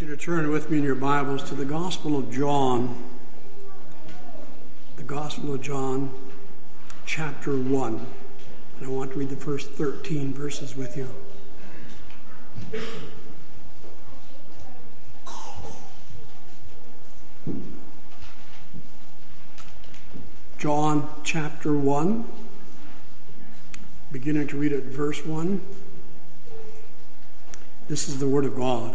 you to turn with me in your Bibles to the Gospel of John. The Gospel of John, chapter 1. And I want to read the first 13 verses with you. John chapter 1, beginning to read at verse 1. This is the Word of God.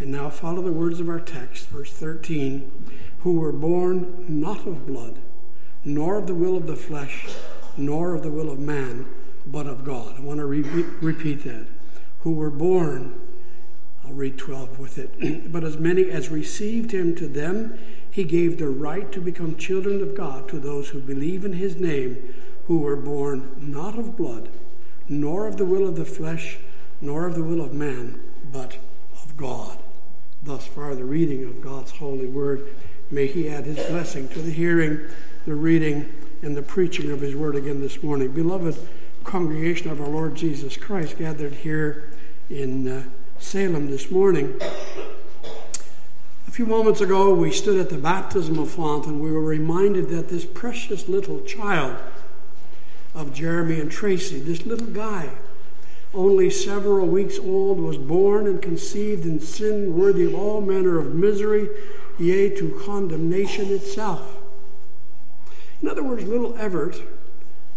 and now follow the words of our text, verse 13 who were born not of blood, nor of the will of the flesh, nor of the will of man, but of God. I want to re- repeat that. Who were born, I'll read 12 with it. but as many as received him to them, he gave the right to become children of God to those who believe in his name, who were born not of blood, nor of the will of the flesh, nor of the will of man, but of God thus far the reading of God's holy word. May He add His blessing to the hearing, the reading, and the preaching of His word again this morning. Beloved congregation of our Lord Jesus Christ gathered here in uh, Salem this morning. A few moments ago, we stood at the baptismal font and we were reminded that this precious little child of Jeremy and Tracy, this little guy, only several weeks old, was born and conceived in sin worthy of all manner of misery, yea, to condemnation itself. In other words, little Everett,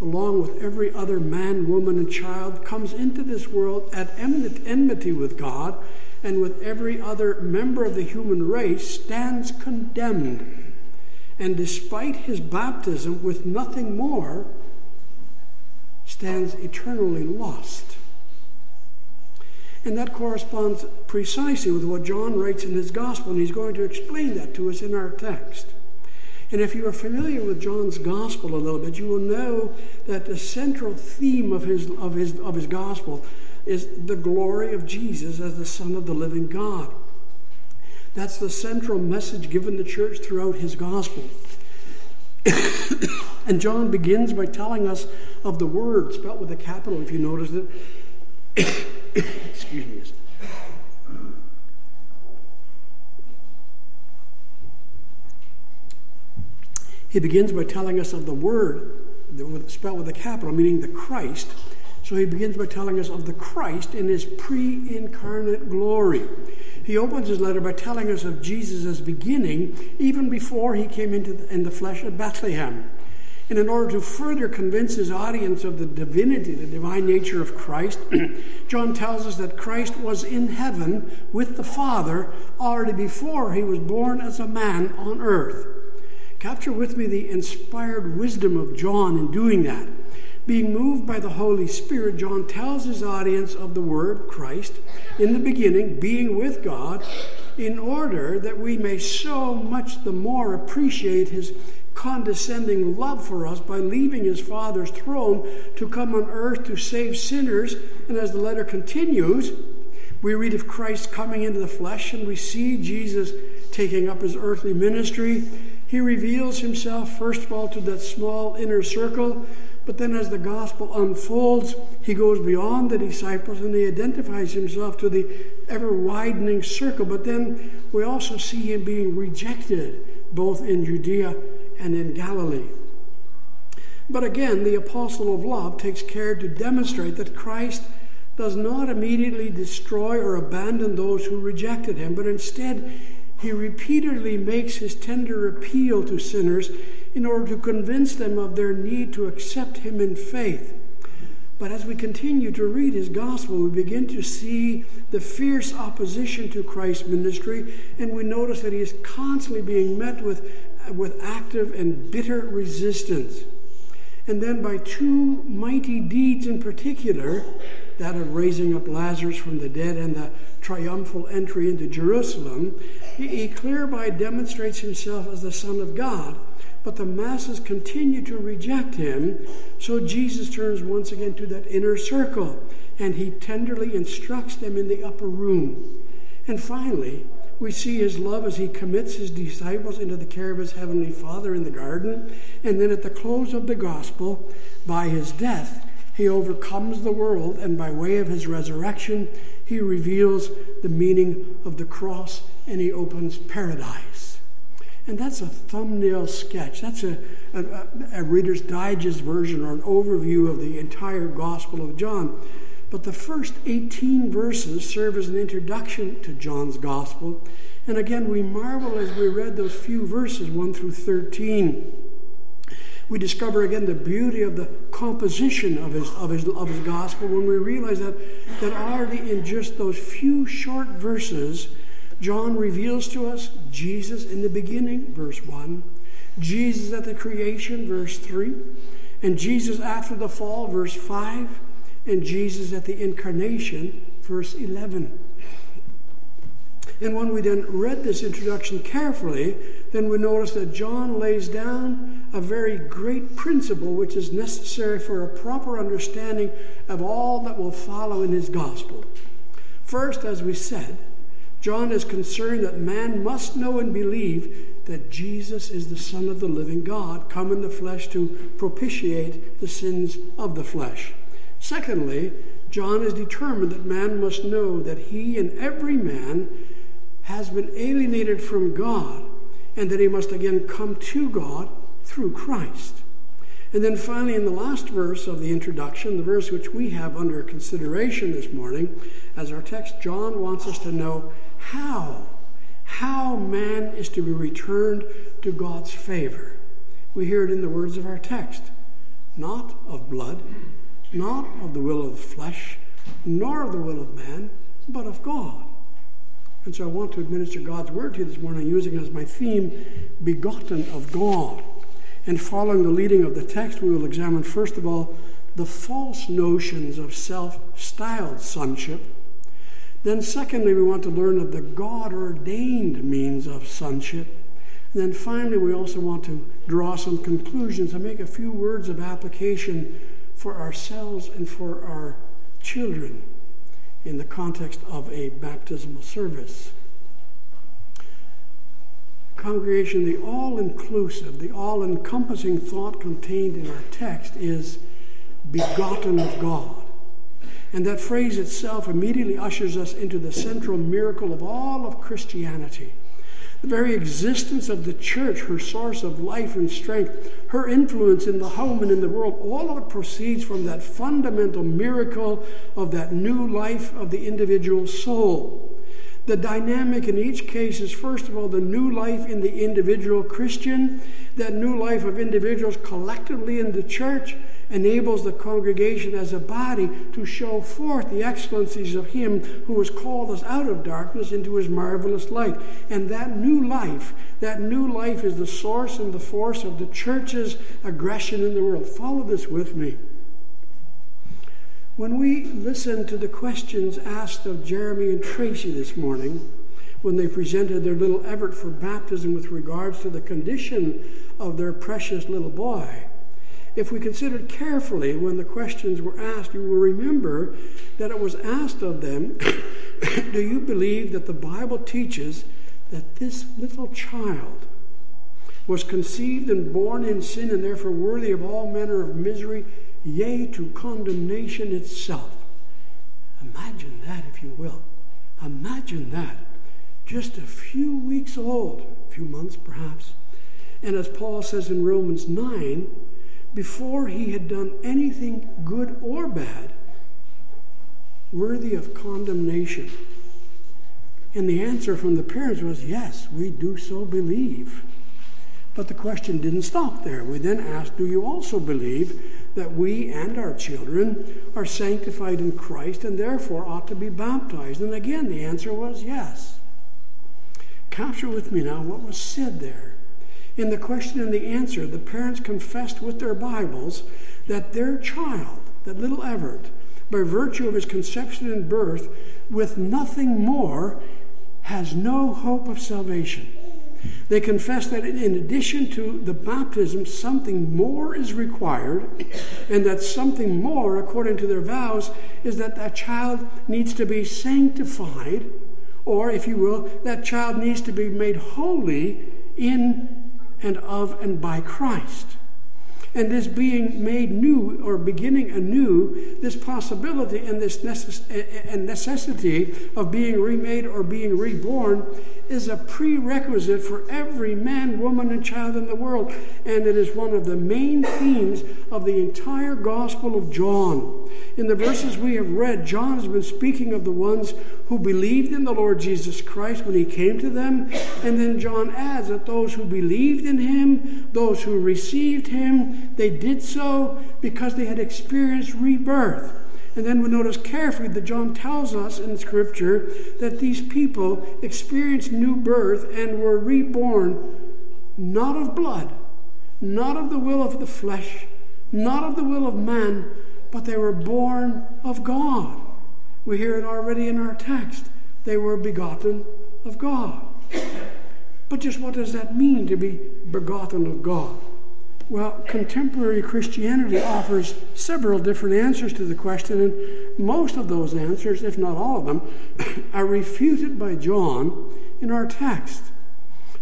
along with every other man, woman, and child, comes into this world at enmity with God and with every other member of the human race, stands condemned. And despite his baptism, with nothing more, stands eternally lost. And that corresponds precisely with what John writes in his gospel, and he's going to explain that to us in our text. And if you are familiar with John's gospel a little bit, you will know that the central theme of his, of his, of his gospel is the glory of Jesus as the Son of the living God. That's the central message given the church throughout his gospel. and John begins by telling us of the word spelt with a capital, if you notice it. Excuse me. He begins by telling us of the Word, spelled with a capital, meaning the Christ. So he begins by telling us of the Christ in his pre incarnate glory. He opens his letter by telling us of Jesus' beginning, even before he came into the, in the flesh at Bethlehem. And in order to further convince his audience of the divinity, the divine nature of Christ, John tells us that Christ was in heaven with the Father already before he was born as a man on earth. Capture with me the inspired wisdom of John in doing that. Being moved by the Holy Spirit, John tells his audience of the Word, Christ, in the beginning, being with God, in order that we may so much the more appreciate his condescending love for us by leaving his Father's throne to come on earth to save sinners. And as the letter continues, we read of Christ coming into the flesh and we see Jesus taking up his earthly ministry. He reveals himself, first of all, to that small inner circle, but then as the gospel unfolds, he goes beyond the disciples and he identifies himself to the ever widening circle. But then we also see him being rejected both in Judea and in Galilee. But again, the apostle of love takes care to demonstrate that Christ does not immediately destroy or abandon those who rejected him, but instead he repeatedly makes his tender appeal to sinners in order to convince them of their need to accept him in faith. But as we continue to read his gospel, we begin to see the fierce opposition to Christ's ministry, and we notice that he is constantly being met with, with active and bitter resistance. And then by two mighty deeds in particular, that of raising up Lazarus from the dead and the triumphal entry into Jerusalem, he, clearly demonstrates himself as the Son of God but the masses continue to reject him. So Jesus turns once again to that inner circle and he tenderly instructs them in the upper room. And finally, we see his love as he commits his disciples into the care of his heavenly Father in the garden. And then at the close of the gospel, by his death, he overcomes the world, and by way of his resurrection, he reveals the meaning of the cross and he opens paradise. And that's a thumbnail sketch. That's a, a, a, Reader's Digest version or an overview of the entire Gospel of John. But the first 18 verses serve as an introduction to John's Gospel. And again, we marvel as we read those few verses, 1 through 13. We discover again the beauty of the composition of his, of his, of his gospel when we realize that, that already in just those few short verses, John reveals to us Jesus in the beginning, verse 1, Jesus at the creation, verse 3, and Jesus after the fall, verse 5, and Jesus at the incarnation, verse 11. And when we then read this introduction carefully, then we notice that John lays down a very great principle which is necessary for a proper understanding of all that will follow in his gospel. First, as we said, John is concerned that man must know and believe that Jesus is the Son of the living God, come in the flesh to propitiate the sins of the flesh. Secondly, John is determined that man must know that he and every man has been alienated from God and that he must again come to God through Christ. And then finally, in the last verse of the introduction, the verse which we have under consideration this morning as our text, John wants us to know how, how man is to be returned to God's favor. We hear it in the words of our text not of blood, not of the will of the flesh, nor of the will of man, but of God. And so I want to administer God's word to you this morning, using as my theme, begotten of God. And following the leading of the text, we will examine, first of all, the false notions of self styled sonship then, secondly, we want to learn of the God ordained means of sonship. And then finally, we also want to draw some conclusions and make a few words of application for ourselves and for our children in the context of a baptismal service. Congregation, the all inclusive, the all encompassing thought contained in our text is begotten of God. And that phrase itself immediately ushers us into the central miracle of all of Christianity. The very existence of the church, her source of life and strength, her influence in the home and in the world, all of it proceeds from that fundamental miracle of that new life of the individual soul. The dynamic in each case is, first of all, the new life in the individual Christian, that new life of individuals collectively in the church, enables the congregation as a body to show forth the excellencies of Him who has called us out of darkness into His marvelous light. And that new life, that new life is the source and the force of the church's aggression in the world. Follow this with me. When we listen to the questions asked of Jeremy and Tracy this morning, when they presented their little Everett for baptism with regards to the condition of their precious little boy, if we considered carefully when the questions were asked, you will remember that it was asked of them Do you believe that the Bible teaches that this little child was conceived and born in sin and therefore worthy of all manner of misery, yea, to condemnation itself? Imagine that, if you will. Imagine that. Just a few weeks old, a few months perhaps. And as Paul says in Romans 9, before he had done anything good or bad worthy of condemnation. And the answer from the parents was, Yes, we do so believe. But the question didn't stop there. We then asked, Do you also believe that we and our children are sanctified in Christ and therefore ought to be baptized? And again, the answer was yes. Capture with me now what was said there. In the question and the answer, the parents confessed with their Bibles that their child, that little Everett, by virtue of his conception and birth, with nothing more, has no hope of salvation. They confess that in addition to the baptism, something more is required, and that something more, according to their vows, is that that child needs to be sanctified, or, if you will, that child needs to be made holy in and of and by Christ. And this being made new or beginning anew, this possibility and this necess- and necessity of being remade or being reborn is a prerequisite for every man, woman, and child in the world. And it is one of the main themes of the entire Gospel of John. In the verses we have read, John has been speaking of the ones who believed in the Lord Jesus Christ when he came to them. And then John adds that those who believed in him, those who received him, they did so because they had experienced rebirth. And then we notice carefully that John tells us in Scripture that these people experienced new birth and were reborn not of blood, not of the will of the flesh, not of the will of man, but they were born of God. We hear it already in our text. They were begotten of God. But just what does that mean to be begotten of God? Well, contemporary Christianity offers several different answers to the question, and most of those answers, if not all of them, are refuted by John in our text.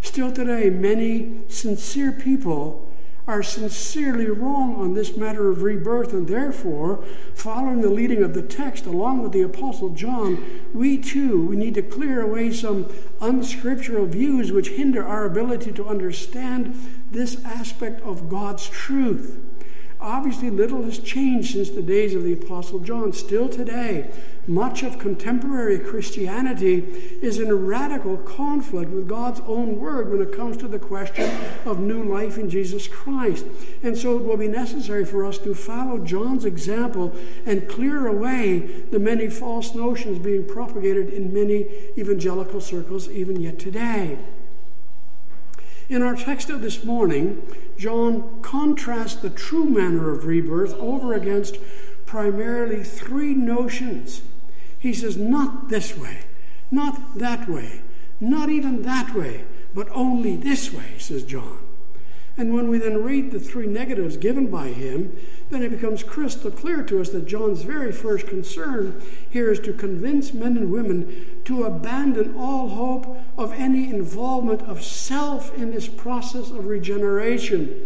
Still today, many sincere people are sincerely wrong on this matter of rebirth, and therefore, following the leading of the text along with the Apostle John, we too we need to clear away some unscriptural views which hinder our ability to understand this aspect of God's truth. Obviously, little has changed since the days of the Apostle John. Still today, much of contemporary Christianity is in radical conflict with God's own word when it comes to the question of new life in Jesus Christ. And so it will be necessary for us to follow John's example and clear away the many false notions being propagated in many evangelical circles even yet today. In our text of this morning, John contrasts the true manner of rebirth over against primarily three notions. He says, not this way, not that way, not even that way, but only this way, says John. And when we then read the three negatives given by him, then it becomes crystal clear to us that John's very first concern here is to convince men and women to abandon all hope of any involvement of self in this process of regeneration.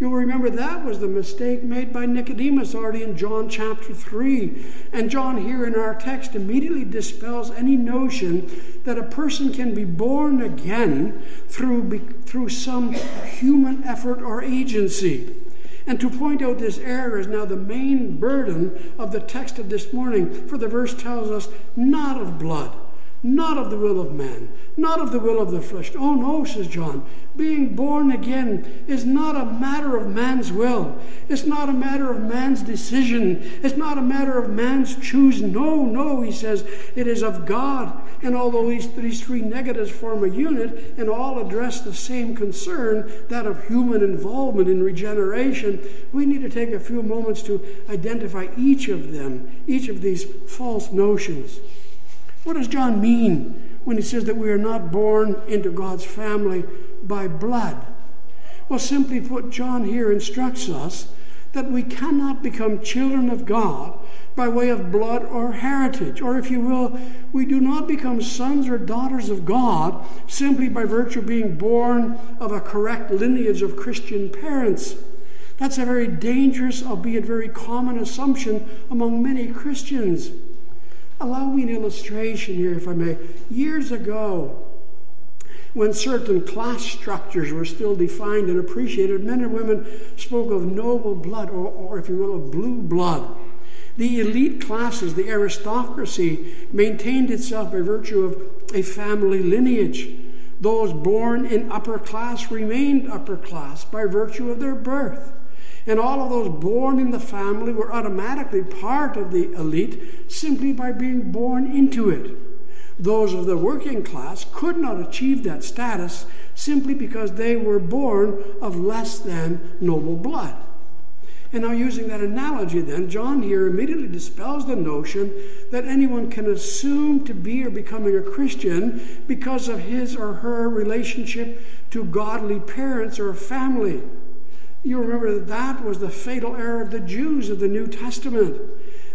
You'll remember that was the mistake made by Nicodemus already in John chapter 3. And John, here in our text, immediately dispels any notion that a person can be born again through, through some human effort or agency. And to point out this error is now the main burden of the text of this morning, for the verse tells us not of blood not of the will of man, not of the will of the flesh. Oh no, says John. Being born again is not a matter of man's will. It's not a matter of man's decision. It's not a matter of man's choosing. No, no, he says, it is of God. And although these, these three negatives form a unit and all address the same concern, that of human involvement in regeneration, we need to take a few moments to identify each of them, each of these false notions. What does John mean when he says that we are not born into God's family by blood? Well, simply put, John here instructs us that we cannot become children of God by way of blood or heritage. Or, if you will, we do not become sons or daughters of God simply by virtue of being born of a correct lineage of Christian parents. That's a very dangerous, albeit very common assumption among many Christians. Allow me an illustration here, if I may. Years ago, when certain class structures were still defined and appreciated, men and women spoke of noble blood, or, or if you will, of blue blood. The elite classes, the aristocracy, maintained itself by virtue of a family lineage. Those born in upper class remained upper class by virtue of their birth. And all of those born in the family were automatically part of the elite simply by being born into it. Those of the working class could not achieve that status simply because they were born of less than noble blood. And now, using that analogy, then, John here immediately dispels the notion that anyone can assume to be or becoming a Christian because of his or her relationship to godly parents or family. You remember that that was the fatal error of the Jews of the New Testament.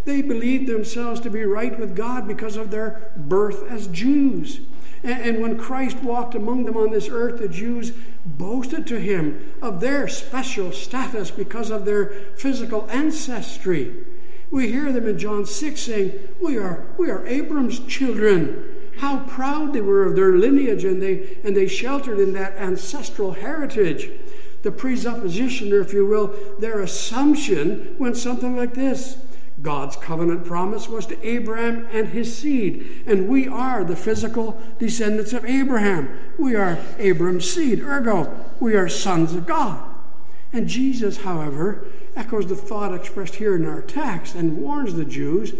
They believed themselves to be right with God because of their birth as Jews. And when Christ walked among them on this earth, the Jews boasted to him of their special status because of their physical ancestry. We hear them in John 6 saying, We are, we are Abram's children. How proud they were of their lineage, and they, and they sheltered in that ancestral heritage. The presupposition, or if you will, their assumption went something like this God's covenant promise was to Abraham and his seed, and we are the physical descendants of Abraham. We are Abraham's seed, ergo, we are sons of God. And Jesus, however, echoes the thought expressed here in our text and warns the Jews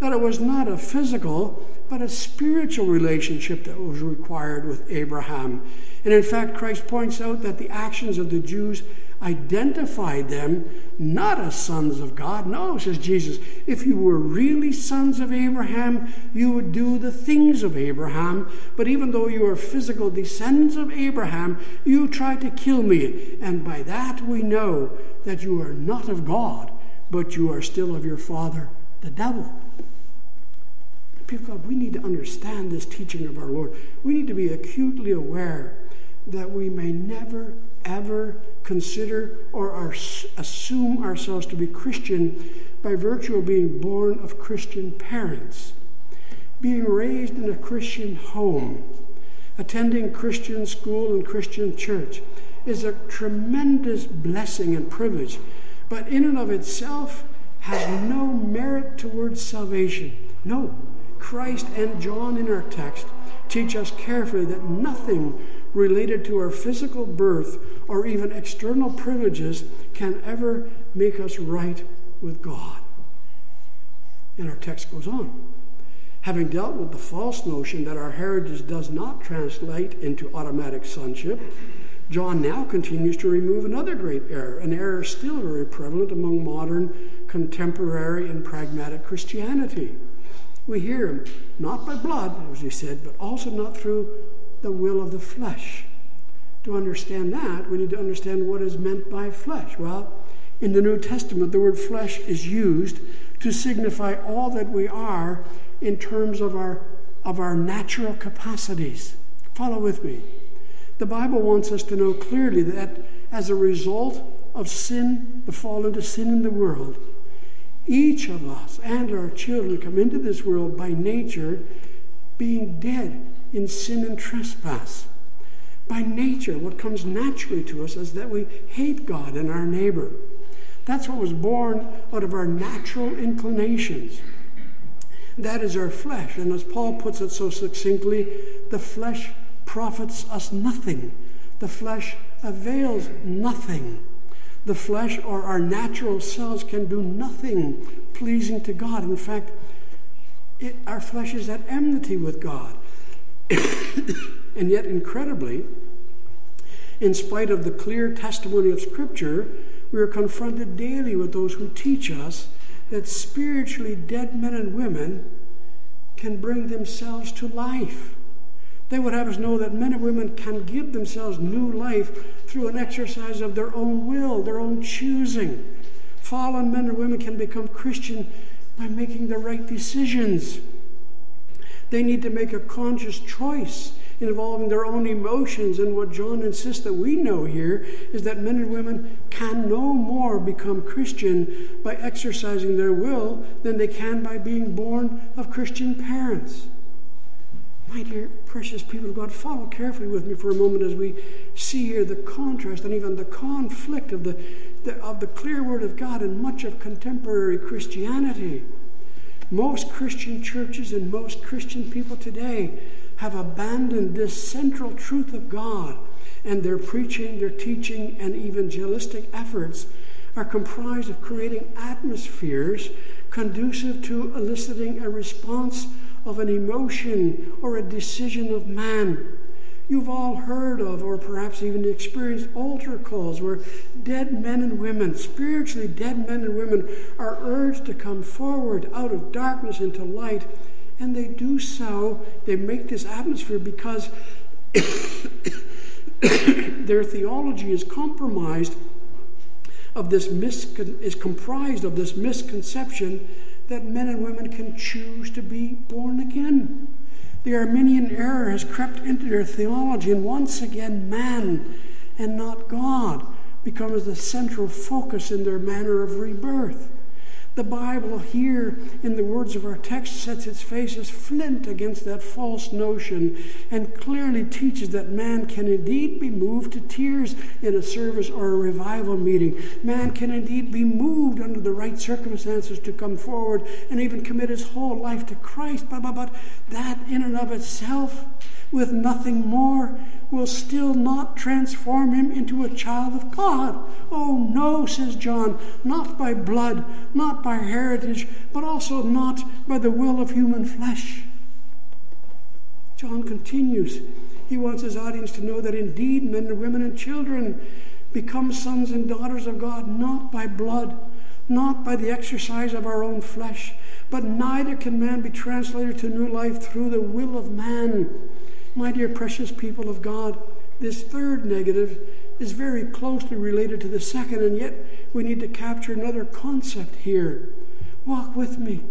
that it was not a physical, but a spiritual relationship that was required with Abraham. And in fact, Christ points out that the actions of the Jews identified them not as sons of God. No, says Jesus, if you were really sons of Abraham, you would do the things of Abraham. But even though you are physical descendants of Abraham, you try to kill me. And by that we know that you are not of God, but you are still of your father, the devil. People, we need to understand this teaching of our Lord. We need to be acutely aware that we may never, ever consider or assume ourselves to be Christian by virtue of being born of Christian parents, being raised in a Christian home, attending Christian school and Christian church is a tremendous blessing and privilege, but in and of itself has no merit towards salvation. No. Christ and John in our text teach us carefully that nothing related to our physical birth or even external privileges can ever make us right with God. And our text goes on. Having dealt with the false notion that our heritage does not translate into automatic sonship, John now continues to remove another great error, an error still very prevalent among modern, contemporary, and pragmatic Christianity. We hear him not by blood, as he said, but also not through the will of the flesh. To understand that, we need to understand what is meant by flesh. Well, in the New Testament, the word flesh is used to signify all that we are in terms of our, of our natural capacities. Follow with me. The Bible wants us to know clearly that as a result of sin, the fall into sin in the world, each of us and our children come into this world by nature being dead in sin and trespass. By nature, what comes naturally to us is that we hate God and our neighbor. That's what was born out of our natural inclinations. That is our flesh. And as Paul puts it so succinctly, the flesh profits us nothing. The flesh avails nothing. The flesh or our natural selves can do nothing pleasing to God. In fact, it, our flesh is at enmity with God. and yet, incredibly, in spite of the clear testimony of Scripture, we are confronted daily with those who teach us that spiritually dead men and women can bring themselves to life. They would have us know that men and women can give themselves new life through an exercise of their own will, their own choosing. Fallen men and women can become Christian by making the right decisions. They need to make a conscious choice involving their own emotions. And what John insists that we know here is that men and women can no more become Christian by exercising their will than they can by being born of Christian parents. My dear, precious people of God, follow carefully with me for a moment as we see here the contrast and even the conflict of the, the, of the clear Word of God and much of contemporary Christianity. Most Christian churches and most Christian people today have abandoned this central truth of God, and their preaching, their teaching, and evangelistic efforts are comprised of creating atmospheres conducive to eliciting a response of an emotion or a decision of man. You've all heard of, or perhaps even experienced, altar calls where dead men and women, spiritually dead men and women, are urged to come forward out of darkness into light. And they do so, they make this atmosphere because their theology is compromised of this miscon- is comprised of this misconception that men and women can choose to be born again. The Arminian error has crept into their theology, and once again, man and not God becomes the central focus in their manner of rebirth. The Bible here, in the words of our text, sets its face as flint against that false notion and clearly teaches that man can indeed be moved to tears in a service or a revival meeting. Man can indeed be moved under the right circumstances to come forward and even commit his whole life to Christ. But, but, but that in and of itself with nothing more will still not transform him into a child of God. Oh, no, says John, not by blood, not by heritage, but also not by the will of human flesh. John continues. He wants his audience to know that indeed men and women and children become sons and daughters of God not by blood, not by the exercise of our own flesh, but neither can man be translated to new life through the will of man my dear precious people of God, this third negative is very closely related to the second, and yet we need to capture another concept here. Walk with me.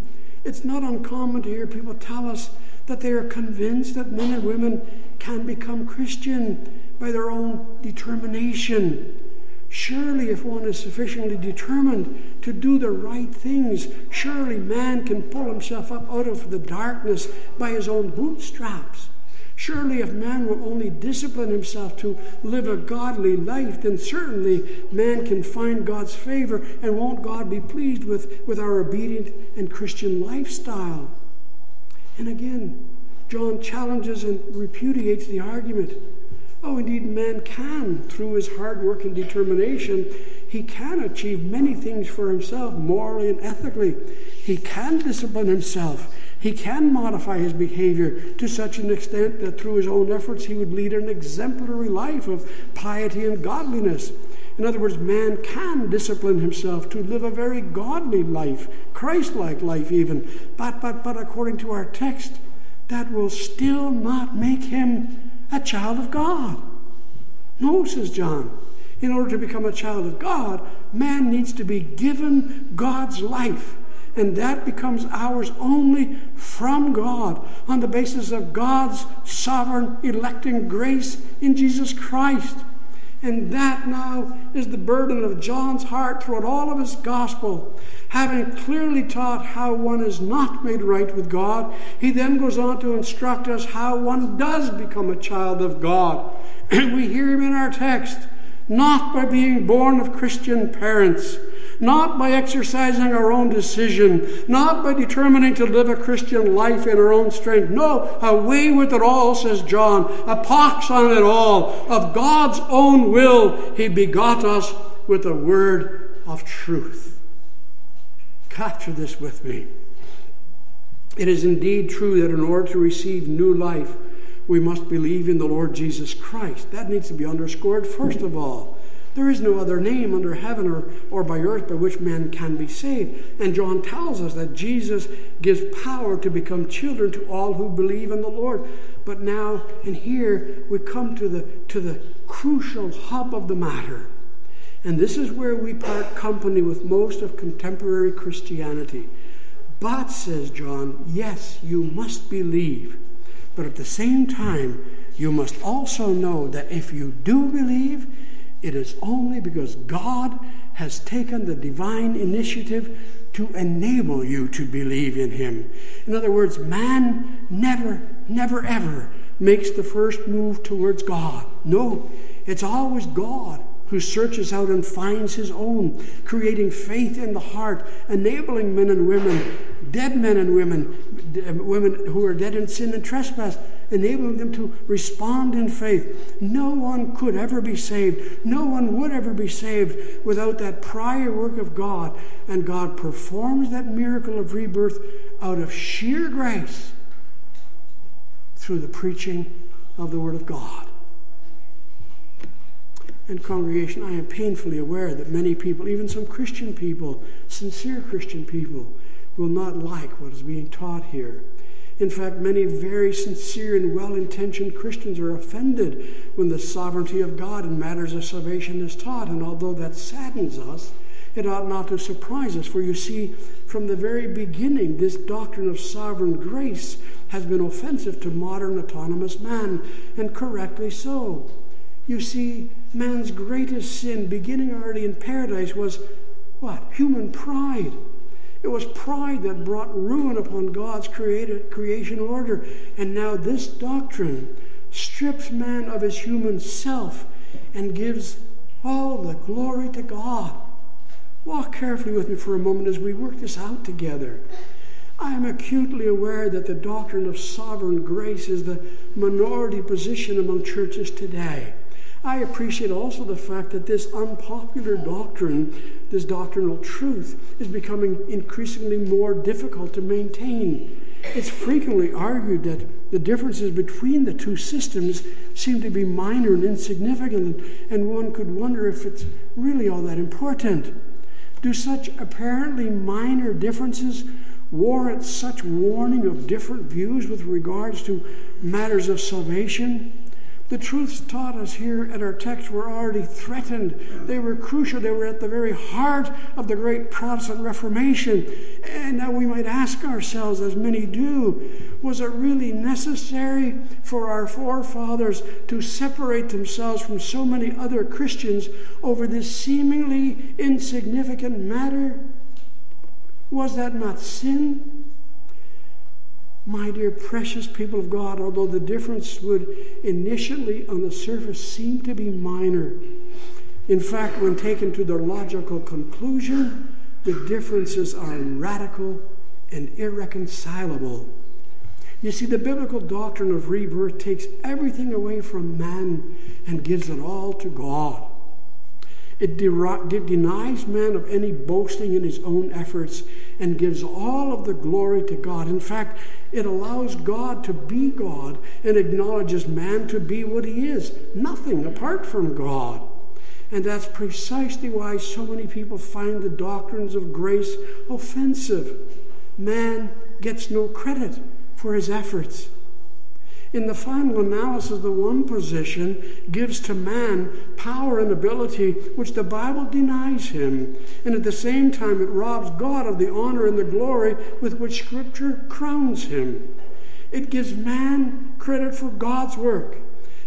It's not uncommon to hear people tell us that they are convinced that men and women can become Christian by their own determination. Surely, if one is sufficiently determined to do the right things, surely man can pull himself up out of the darkness by his own bootstraps. Surely, if man will only discipline himself to live a godly life, then certainly man can find God's favor, and won't God be pleased with, with our obedient and Christian lifestyle? And again, John challenges and repudiates the argument. Oh, indeed, man can, through his hard work and determination, he can achieve many things for himself, morally and ethically. He can discipline himself. He can modify his behavior to such an extent that through his own efforts he would lead an exemplary life of piety and godliness. In other words, man can discipline himself to live a very godly life, Christ like life even. But, but, but according to our text, that will still not make him a child of God. No, says John. In order to become a child of God, man needs to be given God's life and that becomes ours only from God on the basis of God's sovereign electing grace in Jesus Christ. And that now is the burden of John's heart throughout all of his gospel. Having clearly taught how one is not made right with God, he then goes on to instruct us how one does become a child of God. And we hear him in our text not by being born of Christian parents not by exercising our own decision, not by determining to live a Christian life in our own strength. No, away with it all, says John. A pox on it all. Of God's own will, He begot us with the word of truth. Capture this with me. It is indeed true that in order to receive new life, we must believe in the Lord Jesus Christ. That needs to be underscored first of all. There is no other name under heaven or, or by earth by which men can be saved. And John tells us that Jesus gives power to become children to all who believe in the Lord. But now and here we come to the, to the crucial hub of the matter. And this is where we part company with most of contemporary Christianity. But, says John, yes, you must believe. But at the same time, you must also know that if you do believe, it is only because God has taken the divine initiative to enable you to believe in Him. In other words, man never never ever makes the first move towards God. No, it's always God who searches out and finds his own, creating faith in the heart, enabling men and women, dead men and women, Uh, women who are dead in sin and trespass, enabling them to respond in faith. No one could ever be saved. No one would ever be saved without that prior work of God. And God performs that miracle of rebirth out of sheer grace through the preaching of the Word of God. And, congregation, I am painfully aware that many people, even some Christian people, sincere Christian people, will not like what is being taught here. In fact, many very sincere and well intentioned Christians are offended when the sovereignty of God in matters of salvation is taught. And although that saddens us, it ought not to surprise us. For you see, from the very beginning, this doctrine of sovereign grace has been offensive to modern autonomous man, and correctly so. You see, man's greatest sin, beginning already in paradise, was what? Human pride. It was pride that brought ruin upon God's created, creation order. And now this doctrine strips man of his human self and gives all the glory to God. Walk carefully with me for a moment as we work this out together. I am acutely aware that the doctrine of sovereign grace is the minority position among churches today. I appreciate also the fact that this unpopular doctrine, this doctrinal truth, is becoming increasingly more difficult to maintain. It's frequently argued that the differences between the two systems seem to be minor and insignificant, and one could wonder if it's really all that important. Do such apparently minor differences warrant such warning of different views with regards to matters of salvation? The truths taught us here at our text were already threatened. They were crucial. They were at the very heart of the great Protestant Reformation. And now we might ask ourselves, as many do, was it really necessary for our forefathers to separate themselves from so many other Christians over this seemingly insignificant matter? Was that not sin? My dear precious people of God, although the difference would initially on the surface seem to be minor, in fact, when taken to their logical conclusion, the differences are radical and irreconcilable. You see, the biblical doctrine of rebirth takes everything away from man and gives it all to God. It, de- it denies man of any boasting in his own efforts and gives all of the glory to God. In fact, it allows God to be God and acknowledges man to be what he is nothing apart from God. And that's precisely why so many people find the doctrines of grace offensive. Man gets no credit for his efforts. In the final analysis, the one position gives to man power and ability which the Bible denies him, and at the same time it robs God of the honor and the glory with which Scripture crowns him. It gives man credit for God's work.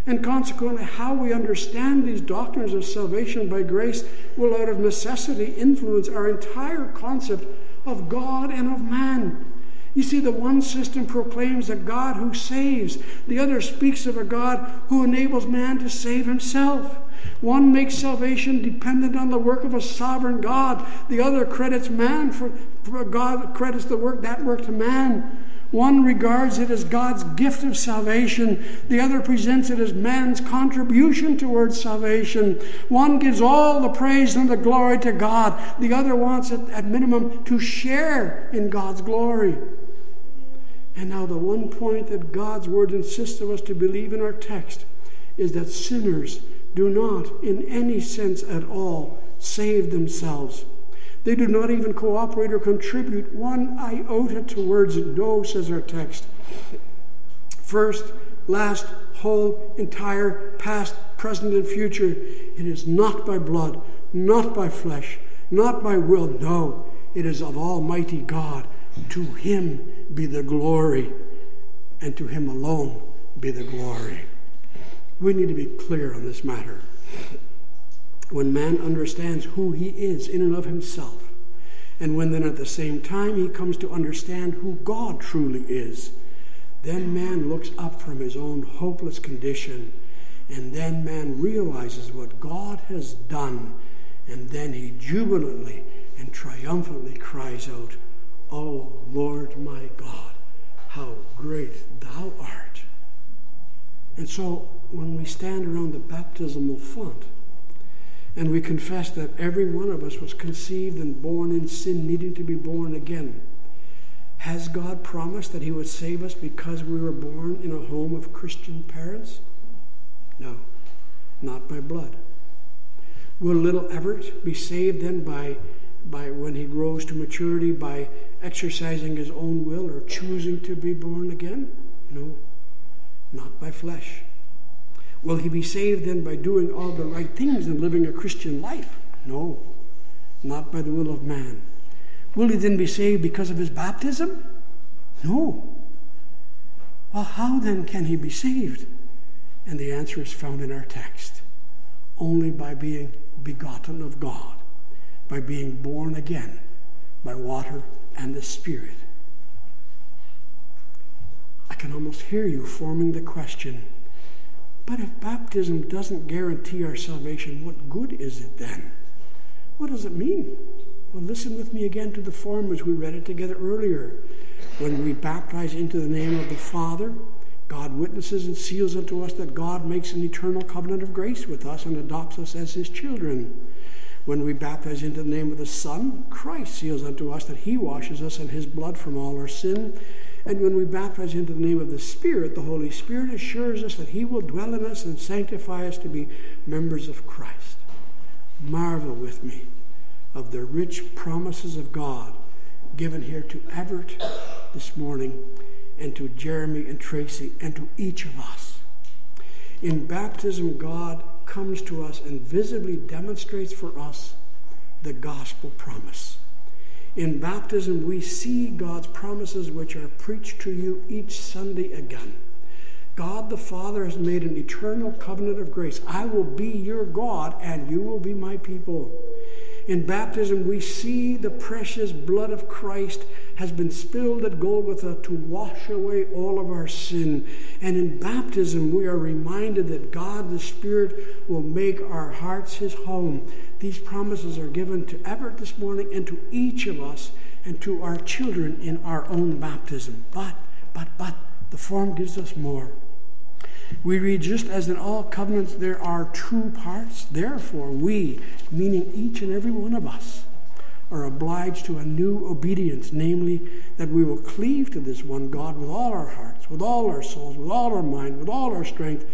And consequently, how we understand these doctrines of salvation by grace will, out of necessity, influence our entire concept of God and of man. You see, the one system proclaims a God who saves, the other speaks of a God who enables man to save himself. One makes salvation dependent on the work of a sovereign God. The other credits man for, for God credits the work that work to man. One regards it as God's gift of salvation. The other presents it as man's contribution towards salvation. One gives all the praise and the glory to God. The other wants at minimum, to share in God's glory. And now, the one point that God's Word insists of us to believe in our text is that sinners do not, in any sense at all, save themselves. They do not even cooperate or contribute one iota towards. No, says our text. First, last, whole, entire, past, present, and future. It is not by blood, not by flesh, not by will. No, it is of Almighty God. To Him be the glory, and to him alone be the glory. We need to be clear on this matter. When man understands who he is in and of himself, and when then at the same time he comes to understand who God truly is, Then man looks up from his own hopeless condition, and then man realizes what God has done, and then he jubilantly and triumphantly cries out, O Lord my God, how great thou art. And so when we stand around the baptismal font and we confess that every one of us was conceived and born in sin, needing to be born again, has God promised that He would save us because we were born in a home of Christian parents? No, not by blood. Will little Everett be saved then by, by when he grows to maturity by exercising his own will or choosing to be born again? No, not by flesh. Will he be saved then by doing all the right things and living a Christian life? No, not by the will of man. Will he then be saved because of his baptism? No. Well, how then can he be saved? And the answer is found in our text only by being begotten of God, by being born again by water and the Spirit. I can almost hear you forming the question but if baptism doesn't guarantee our salvation, what good is it then? What does it mean? Well, listen with me again to the form as we read it together earlier. When we baptize into the name of the Father, God witnesses and seals unto us that God makes an eternal covenant of grace with us and adopts us as his children. When we baptize into the name of the Son, Christ seals unto us that he washes us in his blood from all our sin and when we baptize into the name of the Spirit, the Holy Spirit assures us that He will dwell in us and sanctify us to be members of Christ. Marvel with me of the rich promises of God given here to Everett this morning and to Jeremy and Tracy and to each of us. In baptism, God comes to us and visibly demonstrates for us the gospel promise. In baptism, we see God's promises which are preached to you each Sunday again. God the Father has made an eternal covenant of grace. I will be your God, and you will be my people. In baptism, we see the precious blood of Christ has been spilled at Golgotha to wash away all of our sin. And in baptism, we are reminded that God the Spirit will make our hearts his home. These promises are given to Everett this morning and to each of us and to our children in our own baptism. But, but, but, the form gives us more. We read, just as in all covenants there are two parts, therefore we, meaning each and every one of us, are obliged to a new obedience, namely, that we will cleave to this one God with all our hearts, with all our souls, with all our mind, with all our strength,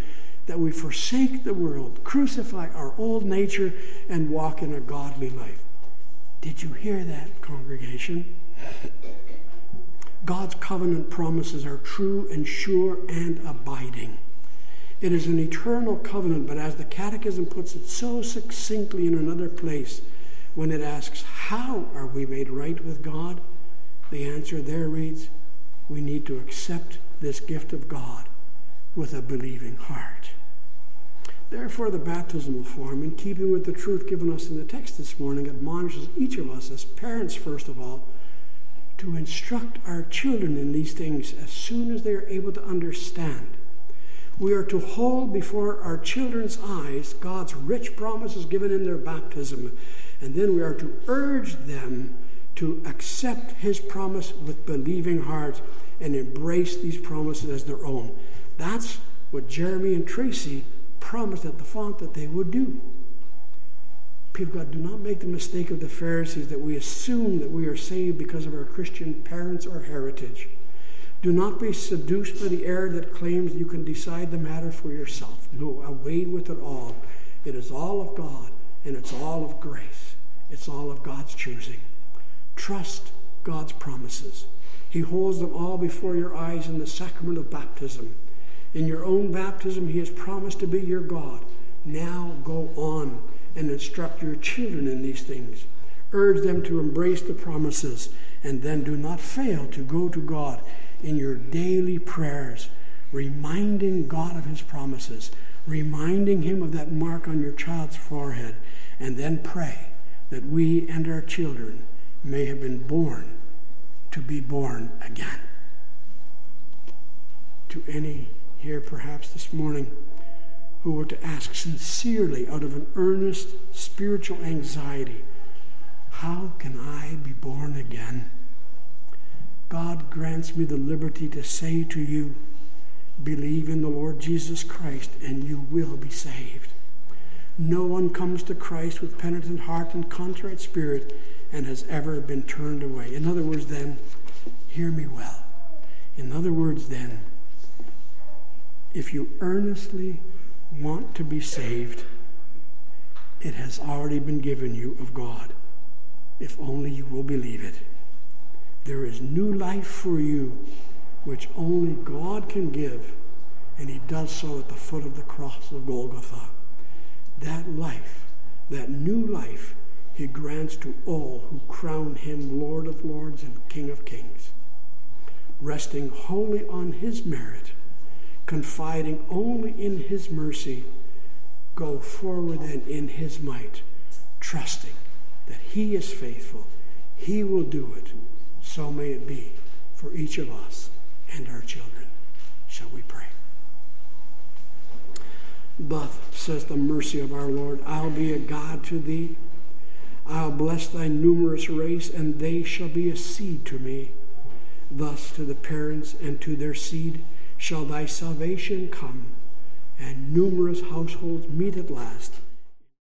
that we forsake the world, crucify our old nature, and walk in a godly life. Did you hear that, congregation? God's covenant promises are true and sure and abiding. It is an eternal covenant, but as the Catechism puts it so succinctly in another place, when it asks, How are we made right with God? the answer there reads, We need to accept this gift of God with a believing heart. Therefore, the baptismal form, in keeping with the truth given us in the text this morning, admonishes each of us, as parents first of all, to instruct our children in these things as soon as they are able to understand we are to hold before our children's eyes God's rich promises given in their baptism, and then we are to urge them to accept His promise with believing hearts and embrace these promises as their own. That's what Jeremy and Tracy promised at the font that they would do. People God, do not make the mistake of the Pharisees that we assume that we are saved because of our Christian parents or heritage. Do not be seduced by the error that claims you can decide the matter for yourself. No, away with it all. It is all of God, and it's all of grace. It's all of God's choosing. Trust God's promises. He holds them all before your eyes in the sacrament of baptism. In your own baptism, He has promised to be your God. Now go on and instruct your children in these things. Urge them to embrace the promises, and then do not fail to go to God in your daily prayers, reminding God of his promises, reminding him of that mark on your child's forehead, and then pray that we and our children may have been born to be born again. to any here perhaps this morning who were to ask sincerely out of an earnest spiritual anxiety, How can I be born again? God grants me the liberty to say to you, Believe in the Lord Jesus Christ, and you will be saved. No one comes to Christ with penitent heart and contrite spirit and has ever been turned away. In other words, then, hear me well. In other words, then, if you earnestly want to be saved, it has already been given you of God, if only you will believe it. There is new life for you, which only God can give, and He does so at the foot of the cross of Golgotha. That life, that new life, He grants to all who crown Him Lord of Lords and King of Kings, resting wholly on His merit confiding only in His mercy, go forward then in His might, trusting that He is faithful. He will do it. So may it be for each of us and our children. Shall we pray? But, says the mercy of our Lord, I'll be a God to thee. I'll bless thy numerous race, and they shall be a seed to me. Thus to the parents and to their seed shall thy salvation come, and numerous households meet at last